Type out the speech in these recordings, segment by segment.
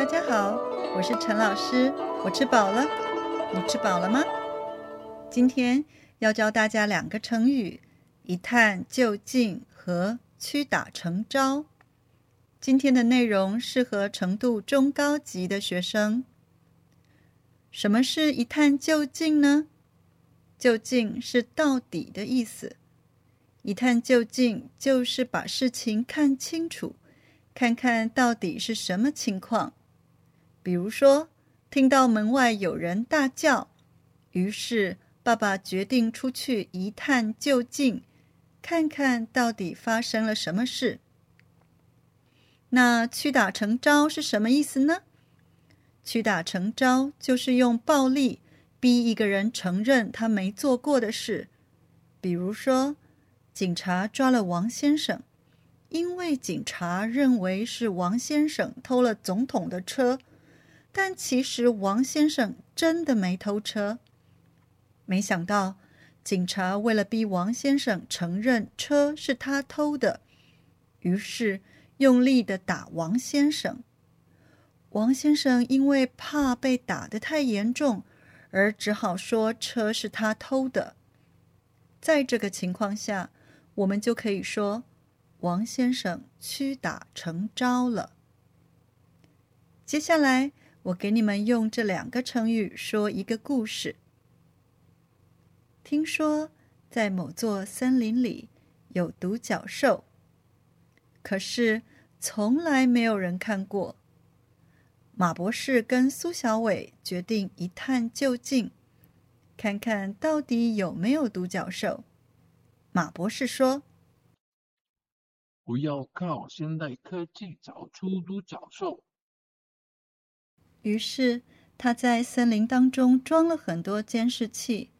大家好，我是陈老师。我吃饱了，你吃饱了吗？今天要教大家两个成语：一探究竟和屈打成招。今天的内容适合程度中高级的学生。什么是一探究竟呢？究竟是到底的意思。一探究竟就是把事情看清楚，看看到底是什么情况。比如说，听到门外有人大叫，于是爸爸决定出去一探究竟，看看到底发生了什么事。那屈打成招是什么意思呢？屈打成招就是用暴力逼一个人承认他没做过的事。比如说，警察抓了王先生，因为警察认为是王先生偷了总统的车，但其实王先生真的没偷车。没想到，警察为了逼王先生承认车是他偷的，于是。用力的打王先生，王先生因为怕被打得太严重，而只好说车是他偷的。在这个情况下，我们就可以说王先生屈打成招了。接下来，我给你们用这两个成语说一个故事。听说在某座森林里有独角兽。可是，从来没有人看过。马博士跟苏小伟决定一探究竟，看看到底有没有独角兽。马博士说：“不要靠现代科技找出独角兽。”于是他在森林当中装了很多监视器，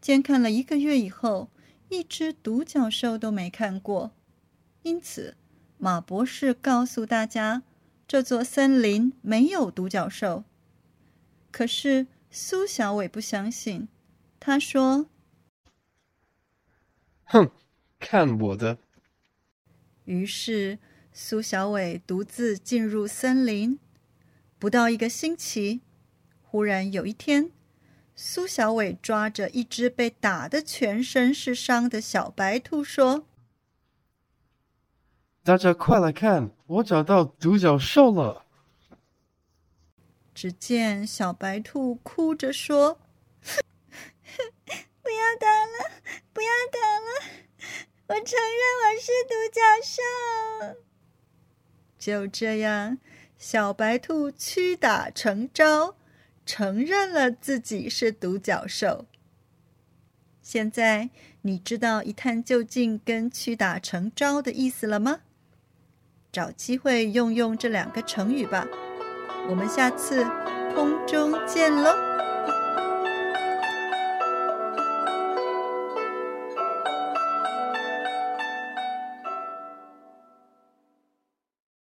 监看了一个月以后，一只独角兽都没看过。因此。马博士告诉大家，这座森林没有独角兽。可是苏小伟不相信，他说：“哼，看我的！”于是苏小伟独自进入森林。不到一个星期，忽然有一天，苏小伟抓着一只被打得全身是伤的小白兔说。大家快来看，我找到独角兽了！只见小白兔哭着说：“ 不要打了，不要打了！我承认我是独角兽。”就这样，小白兔屈打成招，承认了自己是独角兽。现在你知道一探究竟跟屈打成招的意思了吗？找机会用用这两个成语吧，我们下次空中见喽。